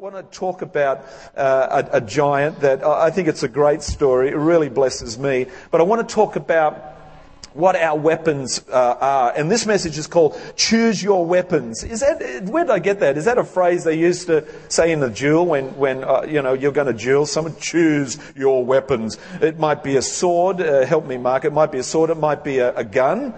want to talk about uh, a, a, giant that I think it's a great story. It really blesses me. But I want to talk about what our weapons uh, are. And this message is called Choose Your Weapons. Is that, where did I get that? Is that a phrase they used to say in the duel when, when uh, you know, you're going to duel someone? Choose your weapons. It might be a sword. Uh, help me, Mark. It might be a sword. It might be a, a gun,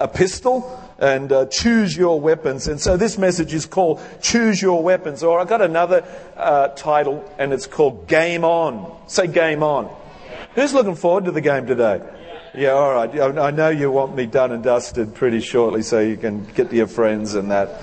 a pistol and uh, choose your weapons. And so this message is called Choose Your Weapons. Or I've got another uh, title, and it's called Game On. Say Game On. Who's looking forward to the game today? Yeah, all right. I know you want me done and dusted pretty shortly so you can get to your friends and that.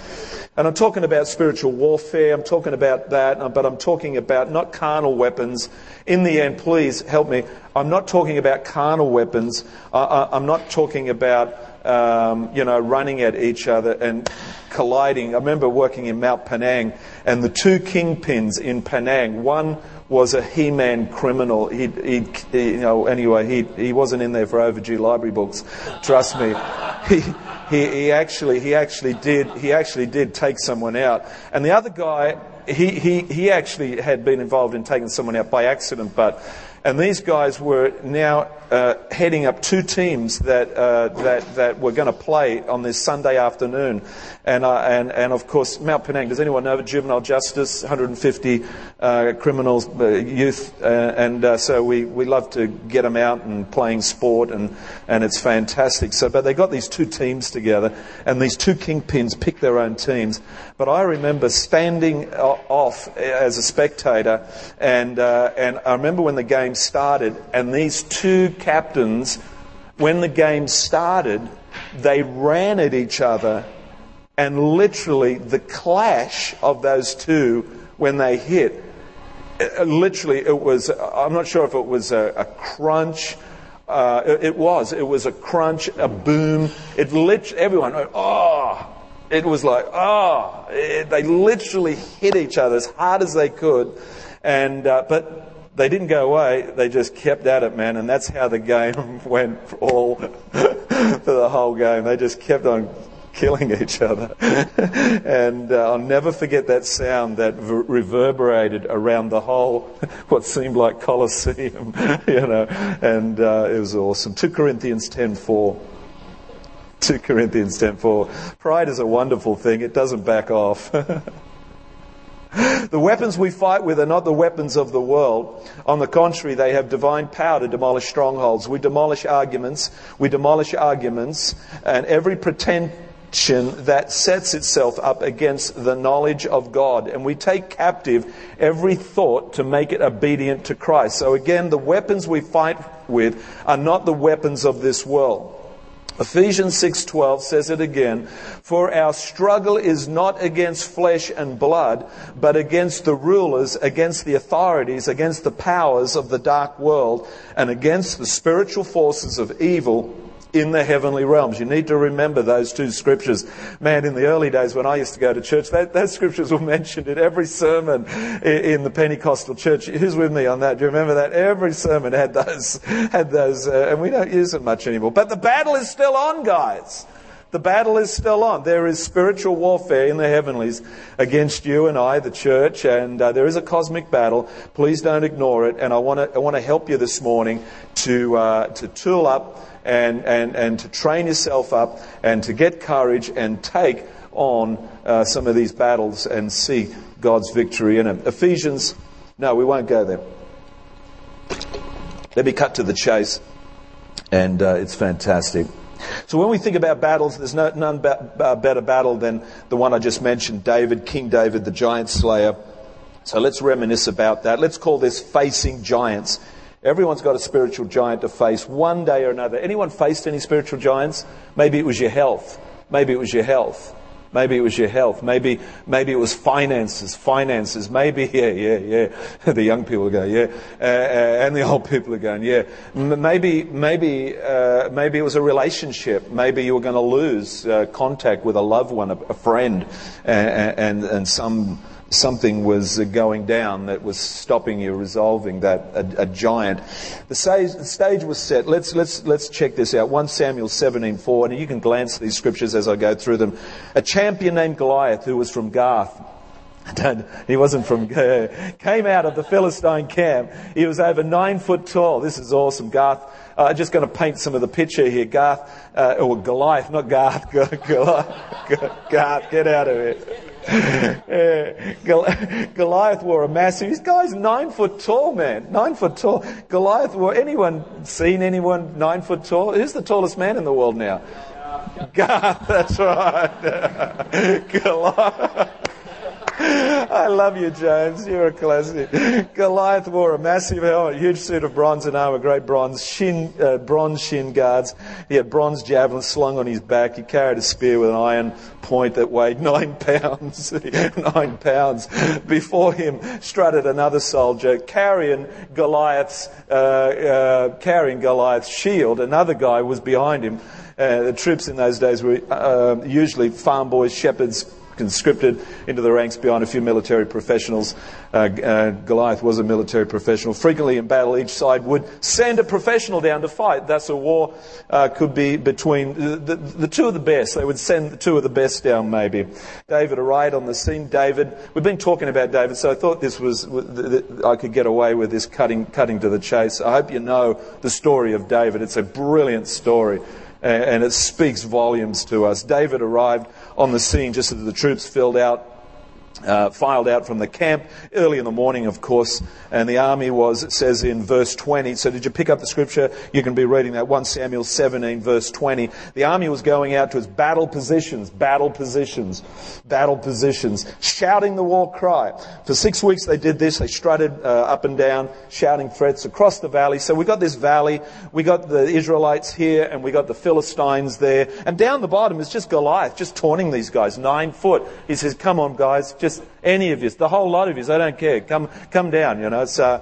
And I'm talking about spiritual warfare. I'm talking about that, but I'm talking about not carnal weapons. In the end, please help me. I'm not talking about carnal weapons. I, am not talking about um, you know, running at each other and colliding. I remember working in Mount Penang, and the two kingpins in Penang, one was a He-Man criminal. He, he, he, you know, anyway, he, he wasn't in there for overdue library books. Trust me. He, he, he actually, he actually did, he actually did take someone out. And the other guy, he, he, he actually had been involved in taking someone out by accident, but and these guys were now uh, heading up two teams that, uh, that, that were going to play on this Sunday afternoon. And, uh, and, and of course, Mount Penang, does anyone know of juvenile justice? 150 uh, criminals, uh, youth. Uh, and so we, we love to get them out and playing sport, and, and it's fantastic. So, but they got these two teams together, and these two kingpins picked their own teams. But I remember standing off as a spectator, and, and I remember when the game started, and these two captains, when the game started, they ran at each other, and literally the clash of those two when they hit, uh, literally it was, I'm not sure if it was a, a crunch. Uh, it, was. It was a crunch, a boom. It lit, everyone, oh, it was like, oh, it, they literally hit each other as hard as they could. And, uh, but they didn't go away. They just kept at it, man. And that's how the game went all for the whole game. They just kept on killing each other. and uh, I'll never forget that sound that v- reverberated around the whole, what seemed like Colosseum, you know. And uh, it was awesome. 2 Corinthians 10.4. 2 Corinthians 10.4. Pride is a wonderful thing. It doesn't back off. The weapons we fight with are not the weapons of the world. On the contrary, they have divine power to demolish strongholds. We demolish arguments. We demolish arguments and every pretension that sets itself up against the knowledge of God. And we take captive every thought to make it obedient to Christ. So again, the weapons we fight with are not the weapons of this world. Ephesians 6:12 says it again, for our struggle is not against flesh and blood, but against the rulers, against the authorities, against the powers of the dark world, and against the spiritual forces of evil in the heavenly realms. You need to remember those two scriptures. Man, in the early days when I used to go to church, that, those scriptures were mentioned in every sermon in, the Pentecostal church. Who's with me on that? Do you remember that? Every sermon had those, had those, uh, and we don't use them much anymore. But the battle is still on, guys. The battle is still on. There is spiritual warfare in the heavenlies against you and I, the church, and uh, there is a cosmic battle. Please don't ignore it. And I want to I want to help you this morning to uh, to tool up and, and, and to train yourself up and to get courage and take on uh, some of these battles and see God's victory in them. Ephesians, no, we won't go there. Let me cut to the chase, and uh, it's fantastic. So when we think about battles, there's no, none ba- better battle than the one I just mentioned, David, King David, the giant slayer. So let's reminisce about that. Let's call this facing giants. Everyone's got a spiritual giant to face one day or another. Anyone faced any spiritual giants? Maybe it was your health. Maybe it was your health. Maybe it was your health. Maybe, maybe it was finances, finances. Maybe, yeah, yeah, yeah. the young people are going, yeah. Uh, uh, and the old people are going, yeah. Maybe, maybe, uh, maybe it was a relationship. Maybe you were going to lose uh, contact with a loved one, a, a friend, and, and, and some, something was going down that was stopping you resolving that a, a giant. The stage, stage, was set. Let's let's let's check this out. 1 Samuel 17:4, and you can glance at these scriptures as I go through them. A champion named Goliath, who was from Gath, he wasn't from, came out of the Philistine camp. He was over nine foot tall. This is awesome. Garth, uh, I'm just going to paint some of the picture here. Garth, uh, or Goliath, not Garth, Goliath. Garth, get out of here. Uh, Goliath wore a massive, this guy's nine foot tall, man. Nine foot tall. Goliath wore, anyone seen anyone nine foot tall? Who's the tallest man in the world now? Garth, that's right. Goliath. I love you, James. You're a classic. Goliath wore a massive helmet, huge suit of bronze and armor, great bronze shin, uh, bronze shin guards. He had bronze javelins slung on his back. He carried a spear with an iron point that weighed nine pounds. nine pounds. Before him strutted another soldier carrying Goliath's, uh, uh, carrying Goliath's shield. Another guy was behind him. Uh, the troops in those days were uh, usually farm boys, shepherds, conscripted into the ranks behind a few military professionals. Uh, uh, Goliath was a military professional. Frequently in battle, each side would send a professional down to fight. Thus, a war uh, could be between the, the, the, two of the best. They would send the two of the best down, maybe. David arrived on the scene. David, we've been talking about David, so I thought this was I could get away with this cutting cutting to the chase. I hope you know the story of David. It's a brilliant story and it speaks volumes to us. David arrived on the scene just as the troops filled out uh, filed out from the camp early in the morning, of course, and the army was, it says in verse 20. So did you pick up the scripture? You can be reading that 1 Samuel 17, verse 20. The army was going out to its battle positions, battle positions, battle positions, shouting the war cry. For six weeks they did this. They strutted uh, up and down, shouting threats across the valley. So we got this valley, we got the Israelites here, and we got the Philistines there. And down the bottom is just Goliath, just taunting these guys, nine foot. He says, come on guys, just just any of you, the whole lot of you, I don't care. Come, come down, you know. Uh,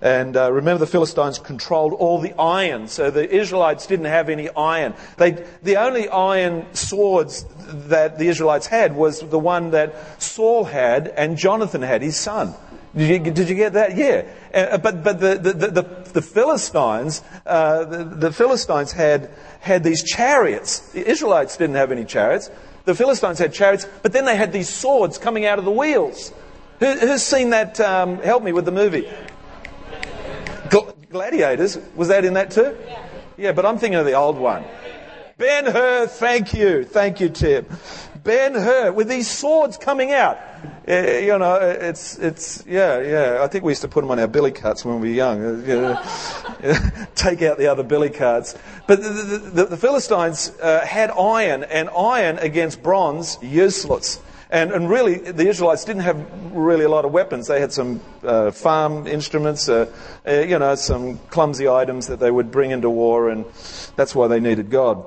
and uh, remember, the Philistines controlled all the iron, so the Israelites didn't have any iron. They, the only iron swords that the Israelites had was the one that Saul had and Jonathan had, his son. Did you, did you get that? Yeah. Uh, but but the, the, the, the Philistines, uh, the, the Philistines had, had these chariots. The Israelites didn't have any chariots. The Philistines had chariots, but then they had these swords coming out of the wheels. Who, who's seen that? Um, help me with the movie. Gladiators. Was that in that too? Yeah, but I'm thinking of the old one. Ben Hur, thank you. Thank you, Tim. Ben Hur, with these swords coming out. Uh, you know, it's, it's, yeah, yeah. I think we used to put them on our billy carts when we were young. Take out the other billy carts. But the, the, the Philistines uh, had iron, and iron against bronze, useless. And, and really, the Israelites didn't have really a lot of weapons. They had some uh, farm instruments, uh, uh, you know, some clumsy items that they would bring into war, and that's why they needed God.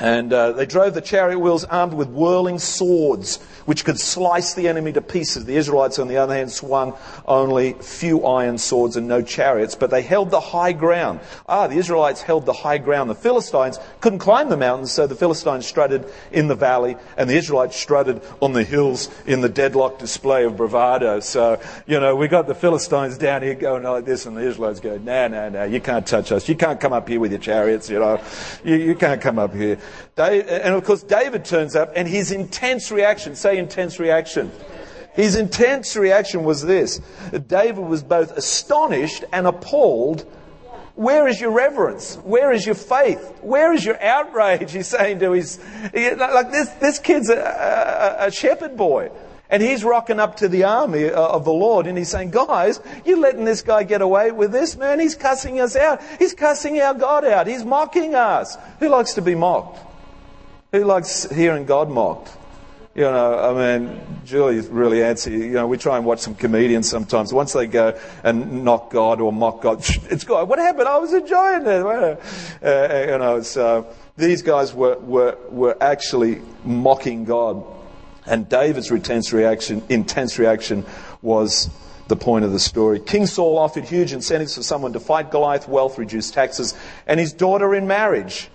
And uh, they drove the chariot wheels armed with whirling swords, which could slice the enemy to pieces. The Israelites, on the other hand, swung only few iron swords and no chariots, but they held the high ground. Ah, the Israelites held the high ground. The Philistines couldn't climb the mountains, so the Philistines strutted in the valley, and the Israelites strutted on the hills in the deadlock display of bravado. So, you know, we got the Philistines down here going like this, and the Israelites go, no, no, no, you can't touch us. You can't come up here with your chariots, you know. You, you can't come up here. And of course, David turns up and his intense reaction, say intense reaction. His intense reaction was this. David was both astonished and appalled. Where is your reverence? Where is your faith? Where is your outrage? He's saying to his, like this, this kid's a, a, a shepherd boy. And he's rocking up to the army uh, of the Lord and he's saying, guys, you're letting this guy get away with this, man. He's cussing us out. He's cussing our God out. He's mocking us. Who likes to be mocked? Who likes hearing God mocked? You know, I mean, Julie's really antsy. You know, we try and watch some comedians sometimes. Once they go and knock God or mock God, it's God. What happened? I was enjoying it. Uh, you know, so these guys were, were, were actually mocking God. And David's intense reaction, intense reaction was the point of the story. King Saul offered huge incentives for someone to fight Goliath, wealth, reduce taxes, and his daughter in marriage.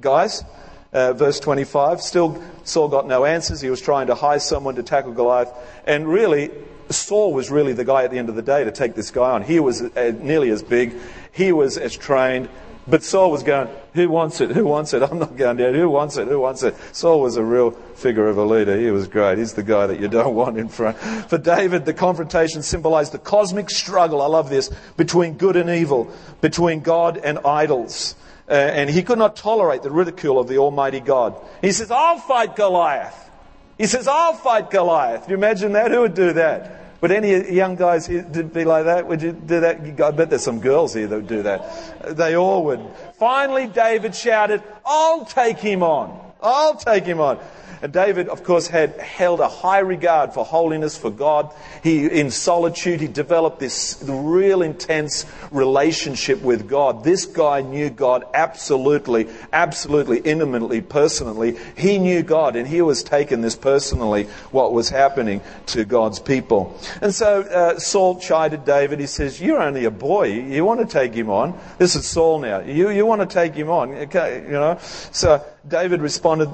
Guys, uh, verse 25. Still, Saul got no answers. He was trying to hire someone to tackle Goliath. And really, Saul was really the guy at the end of the day to take this guy on. He was uh, nearly as big. He was as trained. But Saul was going, Who wants it? Who wants it? I'm not going down. Who wants it? Who wants it? Saul was a real figure of a leader. He was great. He's the guy that you don't want in front. For David, the confrontation symbolized the cosmic struggle, I love this, between good and evil, between God and idols. Uh, and he could not tolerate the ridicule of the Almighty God. He says, I'll fight Goliath. He says, I'll fight Goliath. Do you imagine that? Who would do that? Would any young guys be like that? Would you do that? I bet there's some girls here that would do that. They all would. Finally, David shouted, I'll take him on. I'll take him on. And David, of course, had held a high regard for holiness, for God. He, in solitude, he developed this real intense relationship with God. This guy knew God absolutely, absolutely, intimately, personally. He knew God, and he was taking this personally, what was happening to God's people. And so uh, Saul chided David. He says, You're only a boy. You want to take him on. This is Saul now. You, you want to take him on. Okay, you know. So David responded,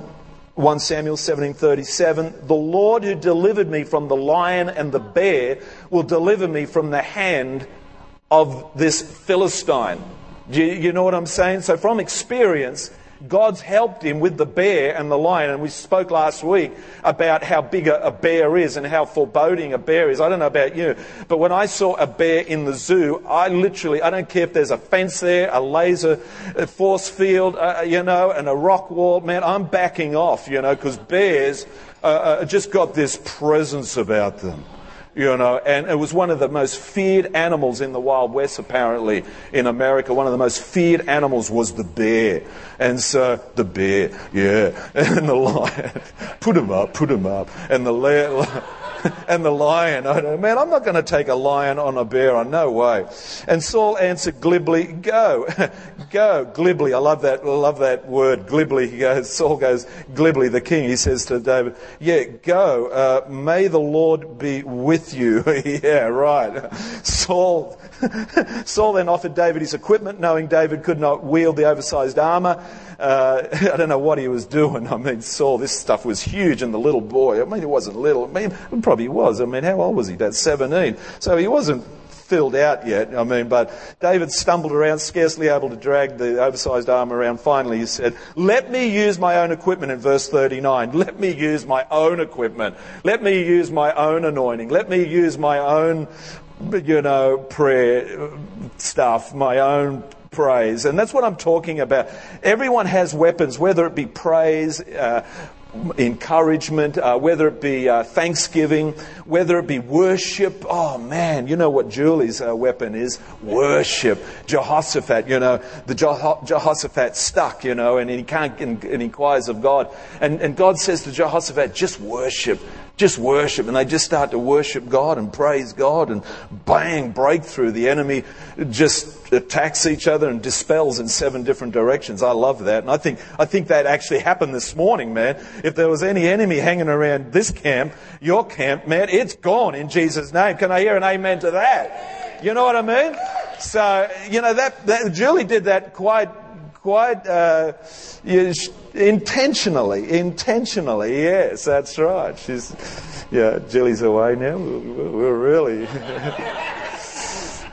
1 Samuel 17:37 The Lord who delivered me from the lion and the bear will deliver me from the hand of this Philistine. Do you, you know what I'm saying? So from experience, God's helped him with the bear and the lion. And we spoke last week about how big a, a, bear is and how foreboding a bear is. I don't know about you, but when I saw a bear in the zoo, I literally, I don't care if there's a fence there, a laser force field, uh, you know, and a rock wall, man, I'm backing off, you know, because bears uh, uh, just got this presence about them you know, and it was one of the most feared animals in the Wild West, apparently, in America. One of the most feared animals was the bear. And so, the bear, yeah, and the lion, put him up, put him up, and the lion, and the lion. I know, man, I'm not going to take a lion on a bear. No way. And Saul answered glibly, "Go, go, glibly." I love that. Love that word, glibly. He goes. Saul goes glibly. The king. He says to David, "Yeah, go. Uh, may the Lord be with you." yeah, right. Saul. Saul then offered David his equipment, knowing David could not wield the oversized armor. Uh, I don't know what he was doing. I mean, Saul, this stuff was huge, and the little boy, I mean, he wasn't little. I mean, it probably was. I mean, how old was he? Dad, 17. So he wasn't filled out yet. I mean, but David stumbled around, scarcely able to drag the oversized arm around. Finally, he said, Let me use my own equipment in verse 39. Let me use my own equipment. Let me use my own anointing. Let me use my own, you know, prayer stuff, my own praise. And that's what I'm talking about. Everyone has weapons, whether it be praise, uh, encouragement, uh, whether it be uh, thanksgiving, whether it be worship. Oh man, you know what Julie's uh, weapon is? Worship. Jehoshaphat, you know, the Jehoshaphat stuck, you know, and he can't, and, and inquires of God. And, and God says to Jehoshaphat, just worship just worship, and they just start to worship God and praise God, and bang, breakthrough. The enemy just attacks each other and dispels in seven different directions. I love that, and I think I think that actually happened this morning, man. If there was any enemy hanging around this camp, your camp, man, it's gone in Jesus' name. Can I hear an amen to that? You know what I mean? So you know that, that Julie did that quite quite uh, intentionally. Intentionally, yes, that's right. She's, yeah, Jilly's away now. We're really.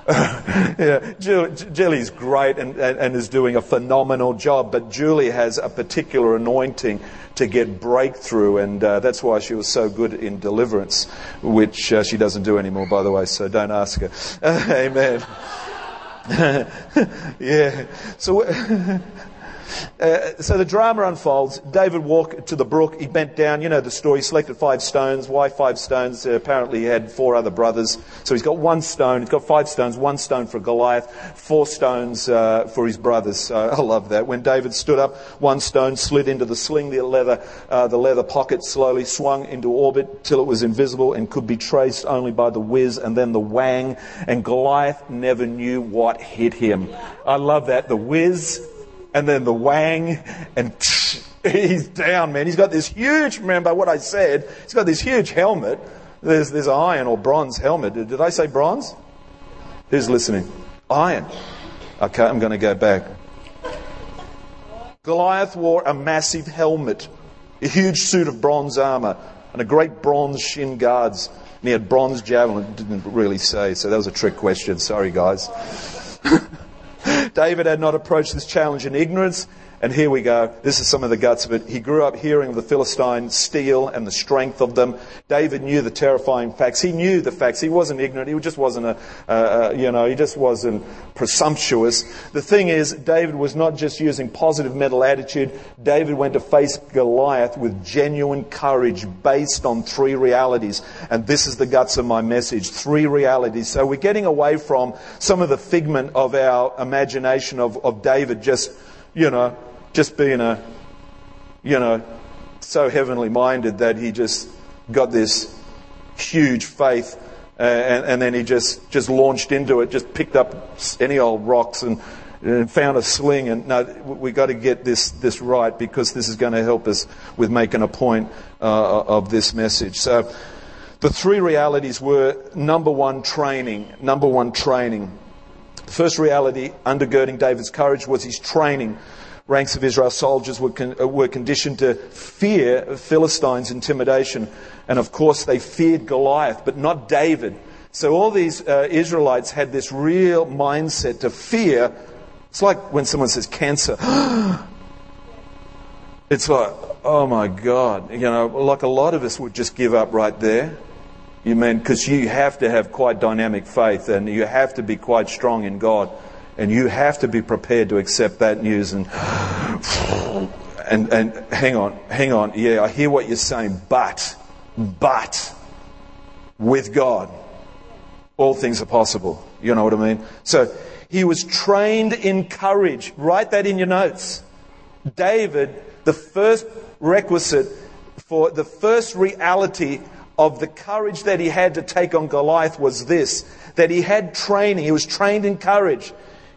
yeah, Julie's great and, and, and, is doing a phenomenal job, but Julie has a particular anointing to get breakthrough, and uh, that's why she was so good in deliverance, which uh, she doesn't do anymore, by the way, so don't ask her. amen. yeah. So. Uh, so the drama unfolds. David walked to the brook. He bent down. You know the story. He selected five stones. Why five stones? Uh, apparently he had four other brothers. So he's got one stone. He's got five stones. One stone for Goliath. Four stones uh, for his brothers. I love that. When David stood up, one stone slid into the sling. The leather, uh, the leather pocket slowly swung into orbit till it was invisible and could be traced only by the whiz and then the wang. And Goliath never knew what hit him. I love that. The whiz and then the wang, and he's down, man. He's got this huge, remember what I said, he's got this huge helmet. There's, there's iron or bronze helmet. Did, did I say bronze? Who's listening? Iron. Okay, I'm going to go back. Goliath wore a massive helmet, a huge suit of bronze armor, and a great bronze shin guards. And he had bronze javelin. Didn't really say, so that was a trick question. Sorry, guys. David had not approached this challenge in ignorance. And here we go. This is some of the guts of it. He grew up hearing of the Philistine steel and the strength of them. David knew the terrifying facts. He knew the facts. He wasn't ignorant. He just wasn't a, you know, he just wasn't presumptuous. The thing is, David was not just using positive mental attitude. David went to face Goliath with genuine courage based on three realities. And this is the guts of my message. Three realities. So we're getting away from some of the figment of our imagination of, of David just, you know, just being a, you know, so heavenly minded that he just got this huge faith uh, and, and, then he just, just launched into it, just picked up any old rocks and, and found a sling. And no, we've got to get this, this right because this is going to help us with making a point uh, of this message. So the three realities were number one, training. Number one, training. The first reality undergirding David's courage was his training ranks of Israel soldiers were, con- uh, were conditioned to fear Philistines' intimidation. And of course, they feared Goliath, but not David. So all these uh, Israelites had this real mindset to fear. It's like when someone says cancer. it's like, oh my God. You know, like a lot of us would just give up right there. You mean, because you have to have quite dynamic faith and you have to be quite strong in God. And you have to be prepared to accept that news and, and, and hang on, hang on. Yeah, I hear what you're saying, but, but, with God, all things are possible. You know what I mean? So, he was trained in courage. Write that in your notes. David, the first requisite for the first reality of the courage that he had to take on Goliath was this that he had training. He was trained in courage.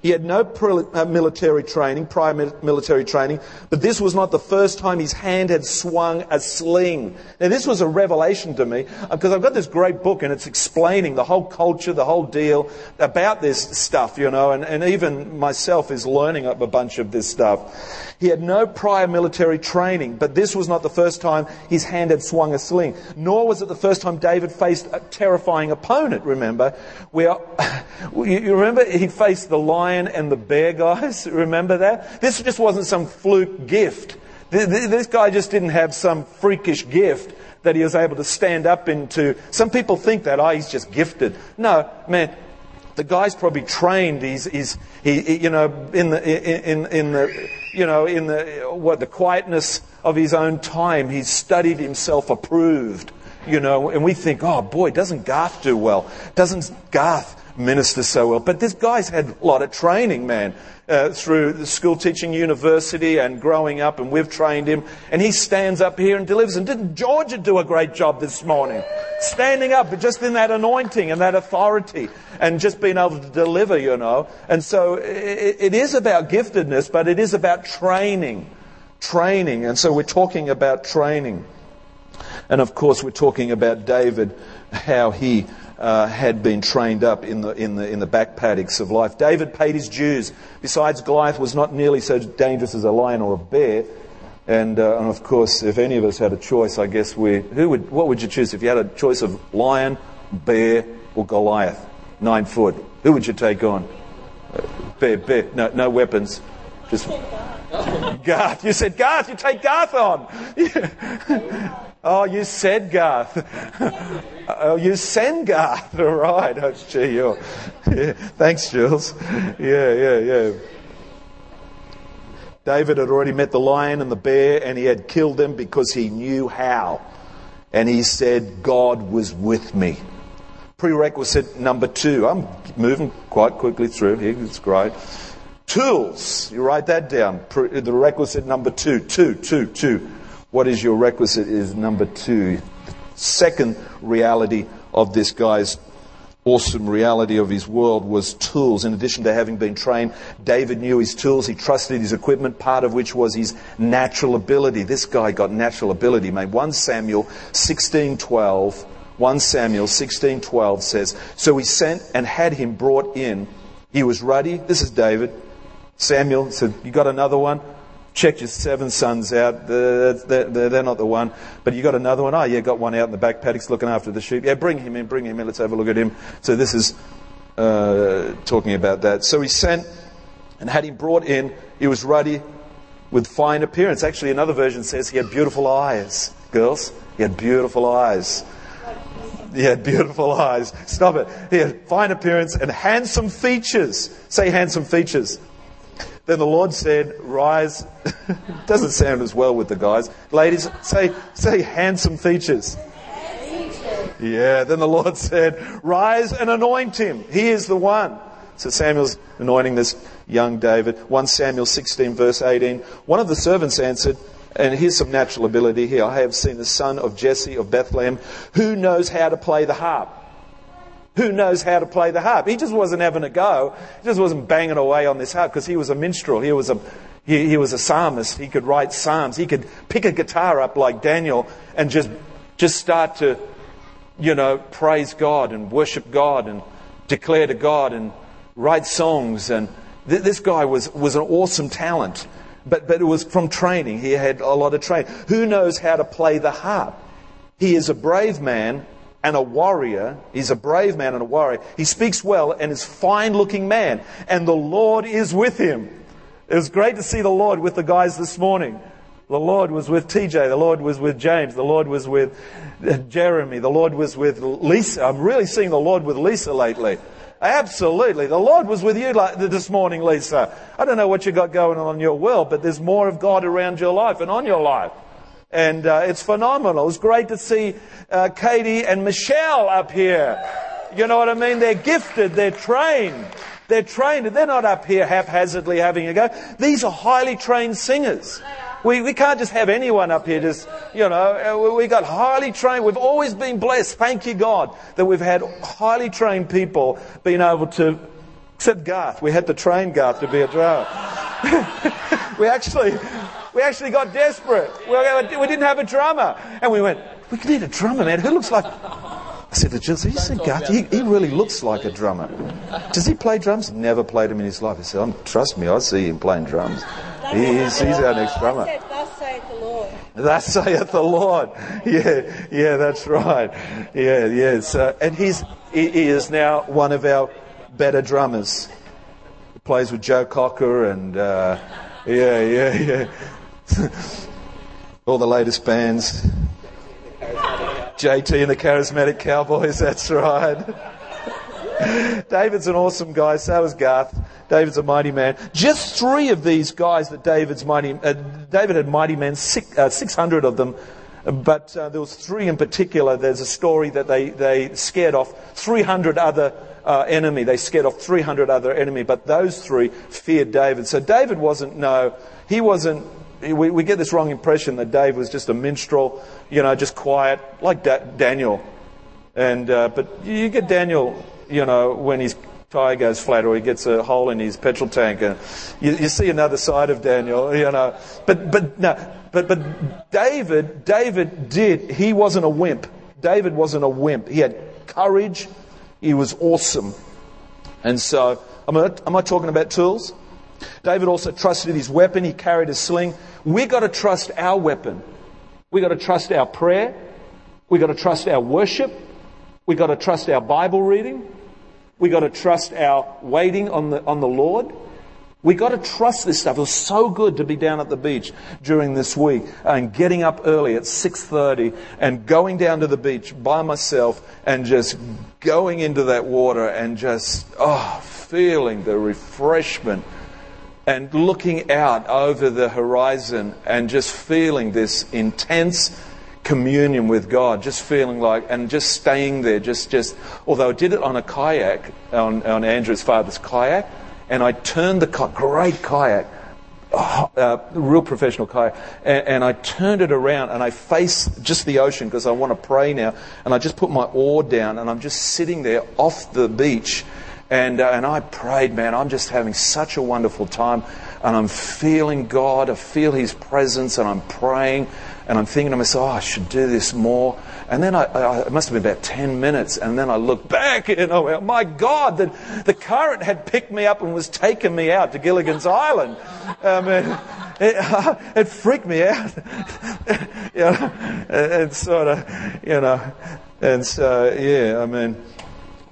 He had no uh, military training, prior military training, but this was not the first time his hand had swung a sling. Now, this was a revelation to me because I've got this great book and it's explaining the whole culture, the whole deal about this stuff, you know, and, and even myself is learning up a bunch of this stuff. He had no prior military training, but this was not the first time his hand had swung a sling, nor was it the first time David faced a terrifying opponent, remember. Where, you remember he faced the lion and the bear guys. Remember that? This just wasn't some fluke gift. This guy just didn't have some freakish gift that he was able to stand up into. Some people think that, oh, he's just gifted. No, man, the guy's probably trained. He's, he's he, you know, in the, in, in the, you know, in the, what, the quietness of his own time, he's studied himself approved, you know, and we think, oh boy, doesn't Garth do well? Doesn't Garth minister so well. But this guy's had a lot of training, man, uh, through the school teaching university and growing up, and we've trained him. And he stands up here and delivers. And didn't Georgia do a great job this morning? Standing up, but just in that anointing and that authority, and just being able to deliver, you know. And so it, it is about giftedness, but it is about training. Training. And so we're talking about training. And of course, we're talking about David, how he uh, had been trained up in the, in, the, in the back paddocks of life. David paid his dues. Besides, Goliath was not nearly so dangerous as a lion or a bear. And, uh, and of course, if any of us had a choice, I guess we, who would, what would you choose if you had a choice of lion, bear, or Goliath? Nine foot. Who would you take on? Bear, bear. No, no weapons. Just Garth. You said Garth. You take Garth on. Yeah. Oh, you said Garth. oh, you send Garth. All right. Oh, gee, you're, yeah. Thanks, Jules. Yeah, yeah, yeah. David had already met the lion and the bear, and he had killed them because he knew how. And he said, God was with me. Prerequisite number two. I'm moving quite quickly through here. It's great. Tools. You write that down. The requisite number two. Two, two, two. What is your requisite is number two. Second reality of this guy's awesome reality of his world was tools. In addition to having been trained, David knew his tools. He trusted his equipment, part of which was his natural ability. This guy got natural ability, mate. 1 Samuel 16:12. 1 Samuel 16:12 says, "So he sent and had him brought in. He was ruddy. This is David. Samuel said, "You got another one?" Checked your seven sons out. They're, they're, they're, not the one. But you got another one. Oh, yeah, got one out in the back paddocks looking after the sheep. Yeah, bring him in, bring him in. Let's have a look at him. So this is uh, talking about that. So he sent and had him brought in. He was ruddy with fine appearance. Actually, another version says he had beautiful eyes. Girls, he had beautiful eyes. He had beautiful eyes. Stop it. He had fine appearance and handsome features. Say handsome features. Then the Lord said, Rise. Doesn't sound as well with the guys. Ladies, say, say handsome features. Yeah, then the Lord said, Rise and anoint him. He is the one. So Samuel's anointing this young David. 1 Samuel 16, verse 18. One of the servants answered, and here's some natural ability here. I have seen the son of Jesse of Bethlehem who knows how to play the harp. Who knows how to play the harp? He just wasn't having a go. He just wasn't banging away on this harp because he was a minstrel. He was a, he, he was a psalmist. He could write psalms. He could pick a guitar up like Daniel and just, just start to, you know, praise God and worship God and declare to God and write songs. And th- this guy was, was an awesome talent. But, but it was from training. He had a lot of training. Who knows how to play the harp? He is a brave man and a warrior. He's a brave man and a warrior. He speaks well and is fine looking man. And the Lord is with him. It was great to see the Lord with the guys this morning. The Lord was with TJ. The Lord was with James. The Lord was with uh, Jeremy. The Lord was with Lisa. I'm really seeing the Lord with Lisa lately. Absolutely. The Lord was with you this morning, Lisa. I don't know what you got going on in your world, but there's more of God around your life and on your life. And uh, it's phenomenal. It's great to see uh, Katie and Michelle up here. You know what I mean? They're gifted, they're trained. They're trained, they're not up here haphazardly having a go. These are highly trained singers. We, we can't just have anyone up here just, you know, uh, we got highly trained. We've always been blessed. Thank you, God, that we've had highly trained people being able to, except Garth. We had to train Garth to be a drummer. we actually, we actually got desperate. We, we didn't have a drummer. And we went, we need a drummer, man. Who looks like, I said to Jill, "Have you seen Garth? He, he, really looks like a drummer. Does he play drums? Never played them in his life. I said, oh, trust me, I see him playing drums. He's, he's our next drummer. Thus saith the Lord. Thus saith the Lord. Yeah, yeah, that's right. Yeah, yeah. So, and he's, he, he is now one of our better drummers. He plays with Joe Cocker and, uh, yeah, yeah, yeah. All the latest bands. JT and the Charismatic Cowboys, that's right. David's an awesome guy, so is Garth. David's a mighty man. Just three of these guys that David's mighty, uh, David had mighty men, six, uh, 600 of them, but uh, there was three in particular. There's a story that they, they scared off 300 other uh, enemy. They scared off 300 other enemy, but those three feared David. So David wasn't, no, he wasn't, we, we get this wrong impression that Dave was just a minstrel, you know, just quiet, like da- Daniel. And, uh, but you get Daniel, you know, when his tire goes flat or he gets a hole in his petrol tank. And you, you see another side of Daniel, you know. But, but, no, but, but David, David did, he wasn't a wimp. David wasn't a wimp. He had courage. He was awesome. And so, am I, am I talking about tools? David also trusted his weapon. He carried a sling. We've got to trust our weapon. We've got to trust our prayer. We've got to trust our worship. We've got to trust our Bible reading. We got to trust our waiting on the, on the Lord. We got to trust this stuff. It was so good to be down at the beach during this week and getting up early at 6:30 and going down to the beach by myself and just going into that water and just oh feeling the refreshment and looking out over the horizon and just feeling this intense communion with God, just feeling like, and just staying there, just, just, although I did it on a kayak, on, on Andrew's father's kayak, and I turned the great kayak, oh, uh, real professional kayak, and, and, I turned it around and I face just the ocean because I want to pray now, and I just put my oar down and I'm just sitting there off the beach, and, uh, and I prayed, man, I'm just having such a wonderful time, and I'm feeling God, I feel His presence, and I'm praying, and I'm thinking to myself, oh, I should do this more. And then I, I, it must have been about 10 minutes. And then I look back and I went, my God, the, the current had picked me up and was taking me out to Gilligan's Island. I mean, it, uh, it freaked me out. you know, sort of, you know, and so, yeah, I mean,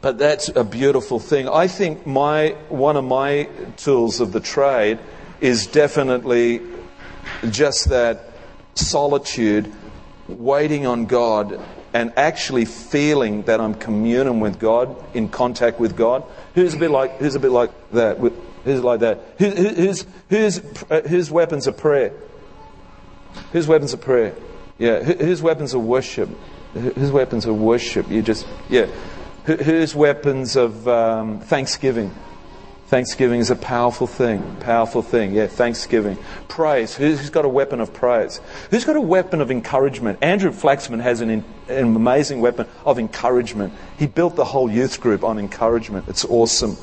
But that's a beautiful thing. I think my, one of my tools of the trade is definitely just that solitude, waiting on God, and actually feeling that I'm communing with God, in contact with God. Who's a bit like, who's a bit like that? Who's like that? Who, who's, who's, uh, who's weapons of prayer? Whose weapons of prayer? Yeah. Whose weapons of worship? Whose weapons of worship? You just, yeah. Whose weapons of um, thanksgiving? Thanksgiving is a powerful thing. Powerful thing. Yeah, thanksgiving. Praise. Who's got a weapon of praise? Who's got a weapon of encouragement? Andrew Flaxman has an, an amazing weapon of encouragement. He built the whole youth group on encouragement. It's awesome.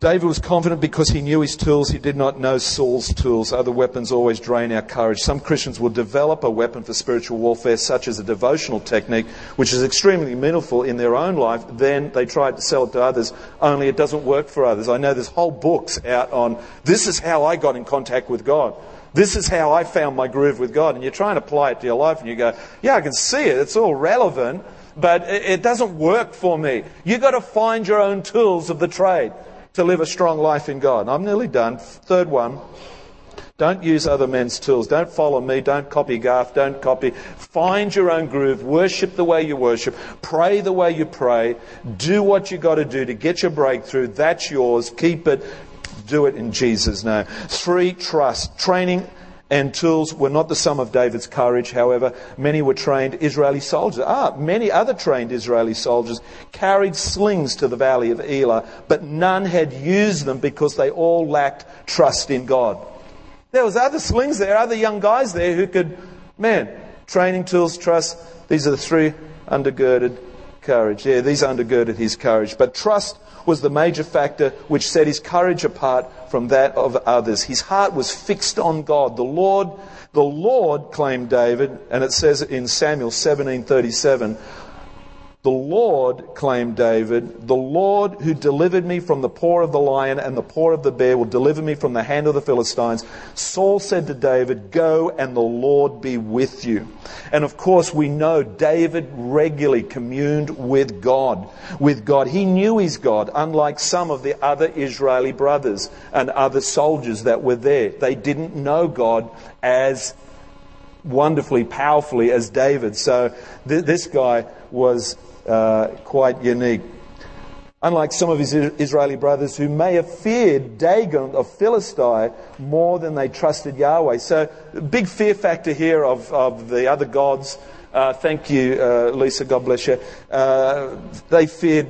David was confident because he knew his tools. He did not know Saul's tools. Other weapons always drain our courage. Some Christians will develop a weapon for spiritual warfare, such as a devotional technique, which is extremely meaningful in their own life. Then they try to sell it to others, only it doesn't work for others. I know there's whole books out on this is how I got in contact with God. This is how I found my groove with God. And you're trying to apply it to your life and you go, yeah, I can see it. It's all relevant, but it doesn't work for me. You've got to find your own tools of the trade to live a strong life in God. I'm nearly done. Third one. Don't use other men's tools. Don't follow me. Don't copy Garth. Don't copy. Find your own groove. Worship the way you worship. Pray the way you pray. Do what you got to do to get your breakthrough. That's yours. Keep it. Do it in Jesus' name. Three, trust. Training and tools were not the sum of David's courage, however. Many were trained Israeli soldiers. Ah, many other trained Israeli soldiers carried slings to the valley of Elah, but none had used them because they all lacked trust in God. There was other slings there, other young guys there who could, man, training tools, trust. These are the three undergirded courage. Yeah, these undergirded his courage. But trust was the major factor which set his courage apart from that of others. His heart was fixed on God. The Lord, the Lord claimed David, and it says in Samuel 17:37, the Lord, claimed David, the Lord who delivered me from the paw of the lion and the paw of the bear will deliver me from the hand of the Philistines. Saul said to David, Go and the Lord be with you. And of course, we know David regularly communed with God. With God. He knew his God, unlike some of the other Israeli brothers and other soldiers that were there. They didn't know God as wonderfully, powerfully as David. So th- this guy was uh, quite unique. Unlike some of his Israeli brothers who may have feared Dagon of Philistine more than they trusted Yahweh. So, big fear factor here of, of the other gods. Uh, thank you, uh, Lisa. God bless you. Uh, they feared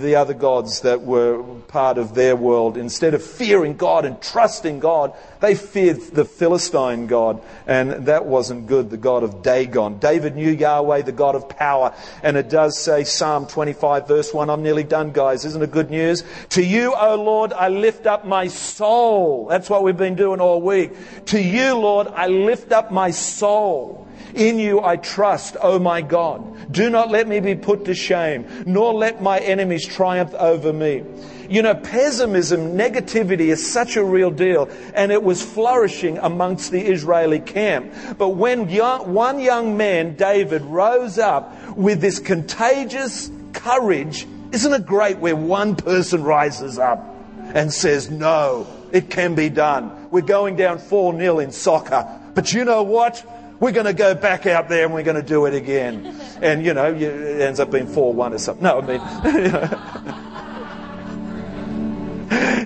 the other gods that were part of their world. Instead of fearing God and trusting God, they feared the Philistine God, and that wasn't good, the God of Dagon. David knew Yahweh, the God of power, and it does say, Psalm 25, verse 1, I'm nearly done, guys. Isn't it good news? To you, O Lord, I lift up my soul. That's what we've been doing all week. To you, Lord, I lift up my soul. In you I trust, O my God. Do not let me be put to shame, nor let my enemies triumph over me. You know, pessimism, negativity is such a real deal, and it was flourishing amongst the Israeli camp. But when young, one young man, David, rose up with this contagious courage, isn't it great where one person rises up and says, No, it can be done. We're going down 4 0 in soccer. But you know what? We're going to go back out there and we're going to do it again. And, you know, it ends up being 4 1 or something. No, I mean.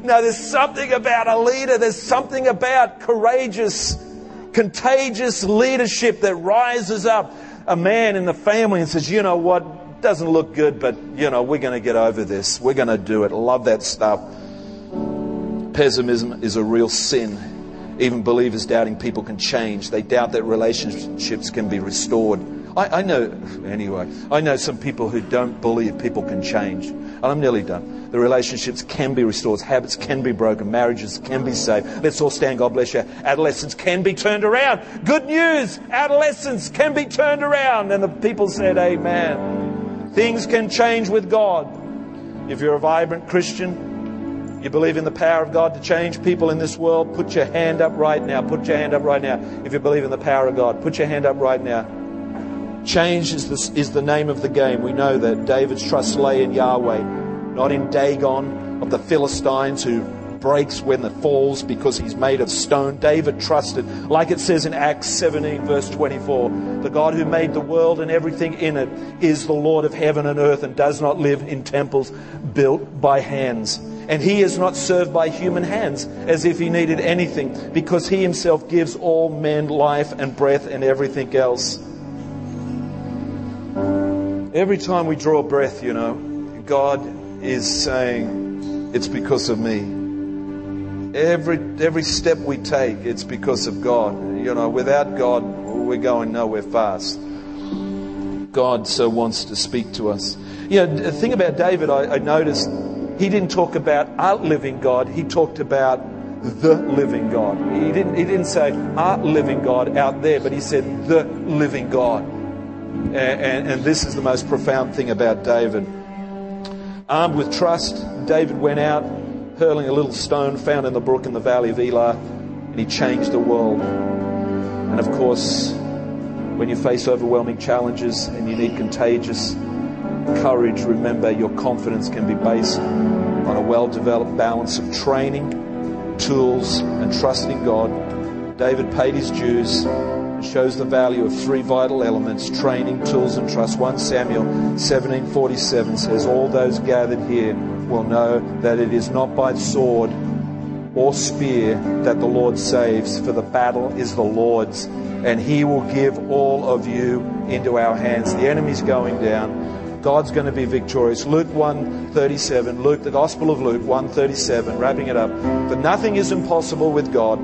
No, there's something about a leader. There's something about courageous, contagious leadership that rises up a man in the family and says, you know what, doesn't look good, but, you know, we're going to get over this. We're going to do it. Love that stuff. Pessimism is a real sin. Even believers doubting people can change. They doubt that relationships can be restored. I, I know, anyway, I know some people who don't believe people can change. And I'm nearly done. The relationships can be restored, habits can be broken, marriages can be saved. Let's all stand, God bless you. Adolescence can be turned around. Good news, adolescence can be turned around. And the people said, Amen. Things can change with God. If you're a vibrant Christian, you believe in the power of God to change people in this world, put your hand up right now. Put your hand up right now. If you believe in the power of God, put your hand up right now. Change is the, is the name of the game. We know that David's trust lay in Yahweh, not in Dagon of the Philistines who breaks when it falls because he's made of stone. David trusted, like it says in Acts 17, verse 24, the God who made the world and everything in it is the Lord of heaven and earth and does not live in temples built by hands. And he is not served by human hands as if he needed anything, because he himself gives all men life and breath and everything else. Every time we draw breath, you know, God is saying, It's because of me. Every, every step we take, it's because of God. You know, without God, we're going nowhere fast. God so wants to speak to us. You know, the thing about David, I, I noticed he didn't talk about our living God, he talked about the living God. He didn't, he didn't say our living God out there, but he said the living God. And, and, and this is the most profound thing about David. Armed with trust, David went out hurling a little stone found in the brook in the valley of Elah, and he changed the world. And of course, when you face overwhelming challenges and you need contagious courage, remember your confidence can be based on a well developed balance of training, tools, and trusting God. David paid his dues and shows the value of three vital elements training, tools, and trust. 1 Samuel 17:47 says, All those gathered here will know that it is not by sword or spear that the Lord saves, for the battle is the Lord's, and He will give all of you into our hands. The enemy's going down. God's going to be victorious. Luke 1:37, Luke, the Gospel of Luke 1:37, wrapping it up. For nothing is impossible with God.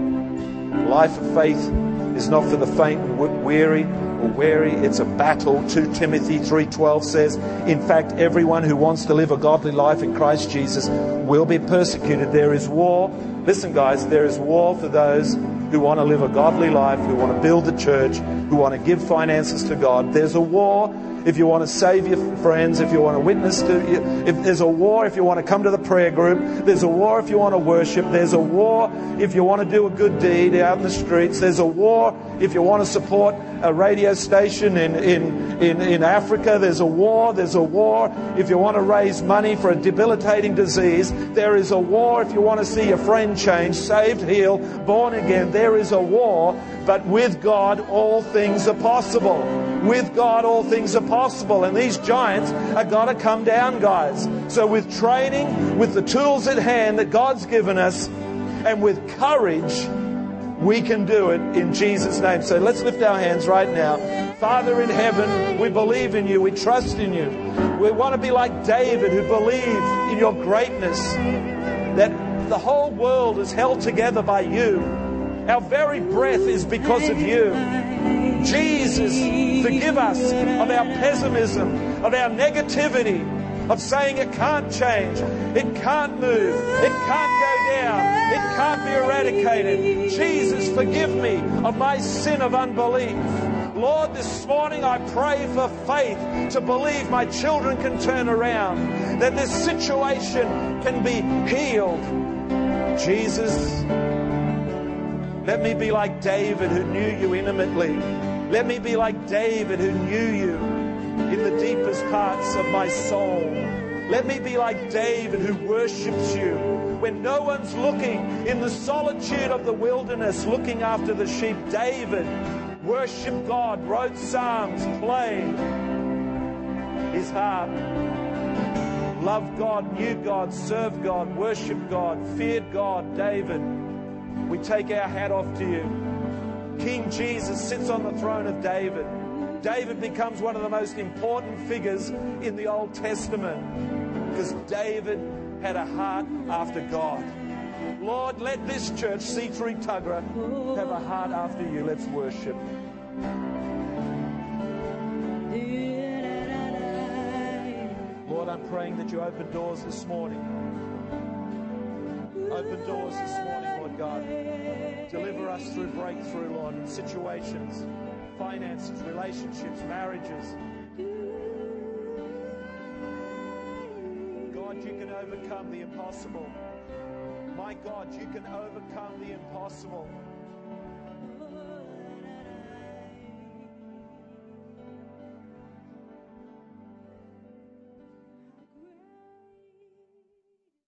Life of faith is not for the faint and weary or weary. It's a battle. 2 Timothy 3:12 says, "In fact, everyone who wants to live a godly life in Christ Jesus will be persecuted. There is war. Listen, guys, there is war for those who want to live a godly life, who want to build the church, who want to give finances to God. There's a war if you want to save your friends, if you want to witness to, if there's a war, if you want to come to the prayer group, there's a war if you want to worship, there's a war if you want to do a good deed out in the streets, there's a war if you want to support a radio station in, in, in, in Africa, there's a war, there's a war if you want to raise money for a debilitating disease, there is a war if you want to see your friend change, saved, healed, born again, there is a war, but with God all things are possible. With God all things are possible. And these giants are got to come down, guys. So with training, with the tools at hand that God's given us, and with courage, we can do it in Jesus' name. So let's lift our hands right now. Father in heaven, we believe in you. We trust in you. We want to be like David who believed in your greatness, that the whole world is held together by you. Our very breath is because of you. Jesus, forgive us of our pessimism, of our negativity, of saying it can't change, it can't move, it can't it can't be eradicated. Jesus, forgive me of my sin of unbelief. Lord, this morning I pray for faith to believe my children can turn around, that this situation can be healed. Jesus, let me be like David who knew you intimately. Let me be like David who knew you in the deepest parts of my soul. Let me be like David who worships you when no one's looking in the solitude of the wilderness looking after the sheep. David worshiped God, wrote psalms, played his harp, loved God, knew God, served God, worshiped God, feared God. David, we take our hat off to you. King Jesus sits on the throne of David. David becomes one of the most important figures in the Old Testament because David had a heart after God. Lord, let this church, C3 Tuggerah, have a heart after you. Let's worship. Lord, I'm praying that you open doors this morning. Open doors this morning, Lord God. Deliver us through breakthrough, Lord, in situations, finances, relationships, marriages. You can overcome the impossible. My God, you can overcome the impossible.